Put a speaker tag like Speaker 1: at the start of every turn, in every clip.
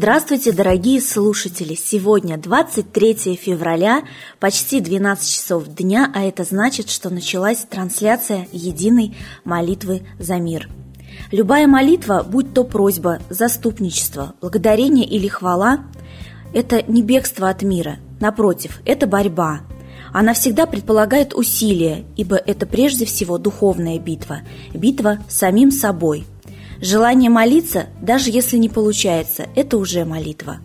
Speaker 1: Здравствуйте, дорогие слушатели! Сегодня 23 февраля, почти 12 часов дня, а это значит, что началась трансляция единой молитвы за мир. Любая молитва, будь то просьба, заступничество, благодарение или хвала, это не бегство от мира, напротив, это борьба. Она всегда предполагает усилия, ибо это прежде всего духовная битва, битва с самим собой – Желание молиться, даже если не получается, это уже молитва.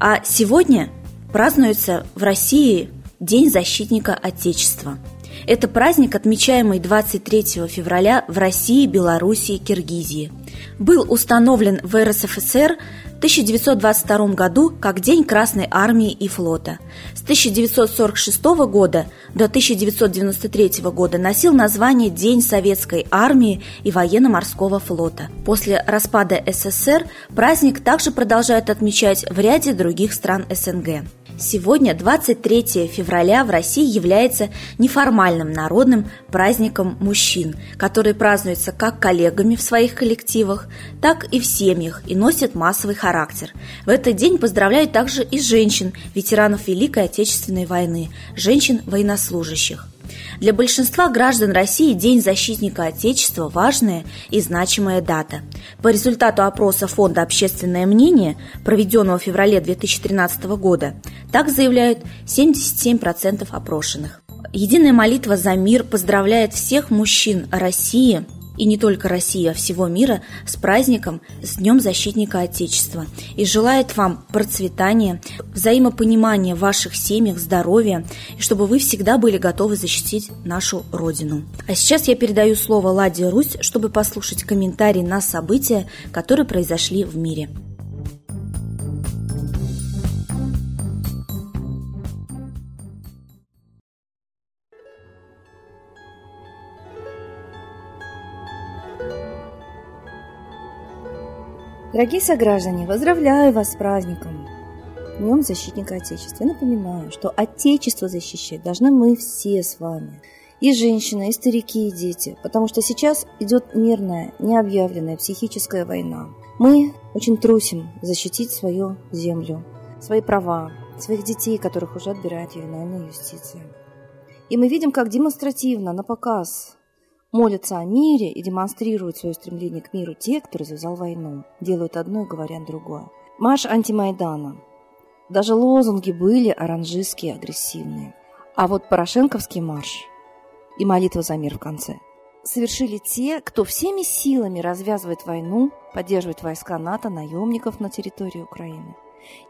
Speaker 1: А сегодня празднуется в России День защитника Отечества. Это праздник, отмечаемый 23 февраля в России, Белоруссии, Киргизии. Был установлен в РСФСР 1922 году как День Красной Армии и флота. С 1946 года до 1993 года носил название День Советской Армии и Военно-Морского флота. После распада СССР праздник также продолжают отмечать в ряде других стран СНГ. Сегодня, 23 февраля, в России является неформальным народным праздником мужчин, который празднуется как коллегами в своих коллективах, так и в семьях и носит массовый характер. В этот день поздравляют также и женщин, ветеранов Великой Отечественной войны, женщин-военнослужащих. Для большинства граждан России День защитника Отечества – важная и значимая дата. По результату опроса Фонда «Общественное мнение», проведенного в феврале 2013 года, так заявляют 77% опрошенных. Единая молитва за мир поздравляет всех мужчин России – и не только России, а всего мира с праздником, с Днем Защитника Отечества и желает вам процветания, взаимопонимания в ваших семьях, здоровья, и чтобы вы всегда были готовы защитить нашу Родину. А сейчас я передаю слово Ладе Русь, чтобы послушать комментарии на события, которые произошли в мире.
Speaker 2: Дорогие сограждане, поздравляю вас с праздником! Днем Защитника Отечества. Я напоминаю, что Отечество защищать должны мы все с вами. И женщины, и старики, и дети. Потому что сейчас идет мирная, необъявленная психическая война. Мы очень трусим защитить свою землю, свои права, своих детей, которых уже отбирает ювенальная юстиция. И мы видим, как демонстративно, на показ молятся о мире и демонстрируют свое стремление к миру те, кто развязал войну, делают одно и говорят другое. Марш антимайдана. Даже лозунги были оранжистские, агрессивные. А вот Порошенковский марш и молитва за мир в конце совершили те, кто всеми силами развязывает войну, поддерживает войска НАТО, наемников на территории Украины.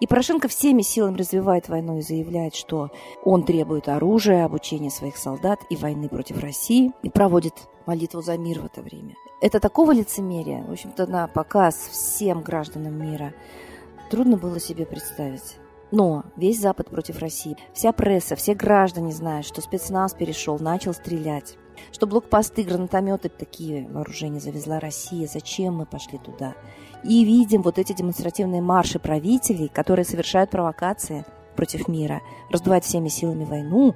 Speaker 2: И Порошенко всеми силами развивает войну и заявляет, что он требует оружия, обучения своих солдат и войны против России и проводит молитву за мир в это время. Это такого лицемерия, в общем-то, на показ всем гражданам мира трудно было себе представить. Но весь Запад против России, вся пресса, все граждане знают, что спецназ перешел, начал стрелять, что блокпосты, гранатометы, такие вооружения завезла Россия, зачем мы пошли туда. И видим вот эти демонстративные марши правителей, которые совершают провокации против мира, раздувают всеми силами войну,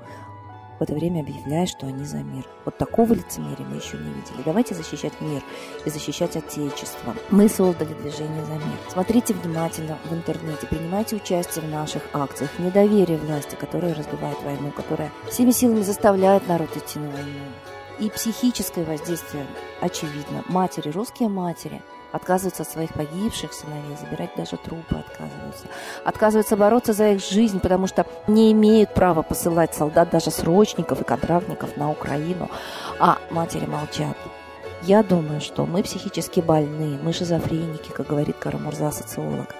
Speaker 2: в это время объявляя, что они за мир. Вот такого лицемерия мы еще не видели. Давайте защищать мир и защищать Отечество. Мы создали движение за мир. Смотрите внимательно в интернете, принимайте участие в наших акциях. Недоверие власти, которая раздувает войну, которая всеми силами заставляет народ идти на войну. И психическое воздействие очевидно. Матери, русские матери – отказываются от своих погибших сыновей, забирать даже трупы отказываются. Отказываются бороться за их жизнь, потому что не имеют права посылать солдат, даже срочников и контрактников на Украину, а матери молчат. Я думаю, что мы психически больны, мы шизофреники, как говорит Карамурза, социолог.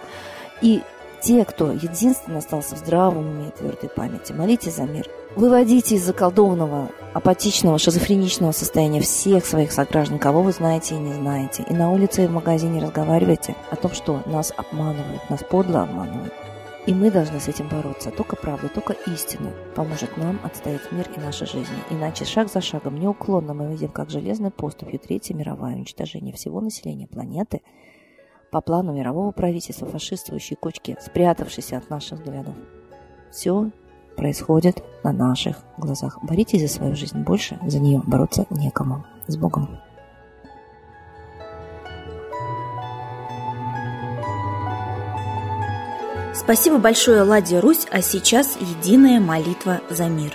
Speaker 2: И те, кто единственно остался в здравом уме и твердой памяти, молитесь за мир. Выводите из заколдованного, апатичного, шизофреничного состояния всех своих сограждан, кого вы знаете и не знаете. И на улице и в магазине разговаривайте о том, что нас обманывают, нас подло обманывают. И мы должны с этим бороться. Только правда, только истина поможет нам отстоять мир и наши жизни. Иначе шаг за шагом неуклонно мы видим, как железной поступью Третья мировая уничтожение всего населения планеты – по плану мирового правительства фашистующей кучки, спрятавшейся от наших взглядов. Все происходит на наших глазах. Боритесь за свою жизнь, больше за нее бороться некому. С Богом!
Speaker 1: Спасибо большое, Ладе Русь, а сейчас единая молитва за мир.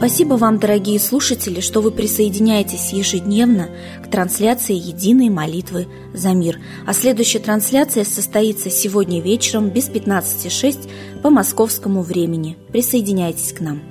Speaker 1: Спасибо вам, дорогие слушатели, что вы присоединяетесь ежедневно к трансляции единой молитвы за мир. А следующая трансляция состоится сегодня вечером без 15.06 по московскому времени. Присоединяйтесь к нам.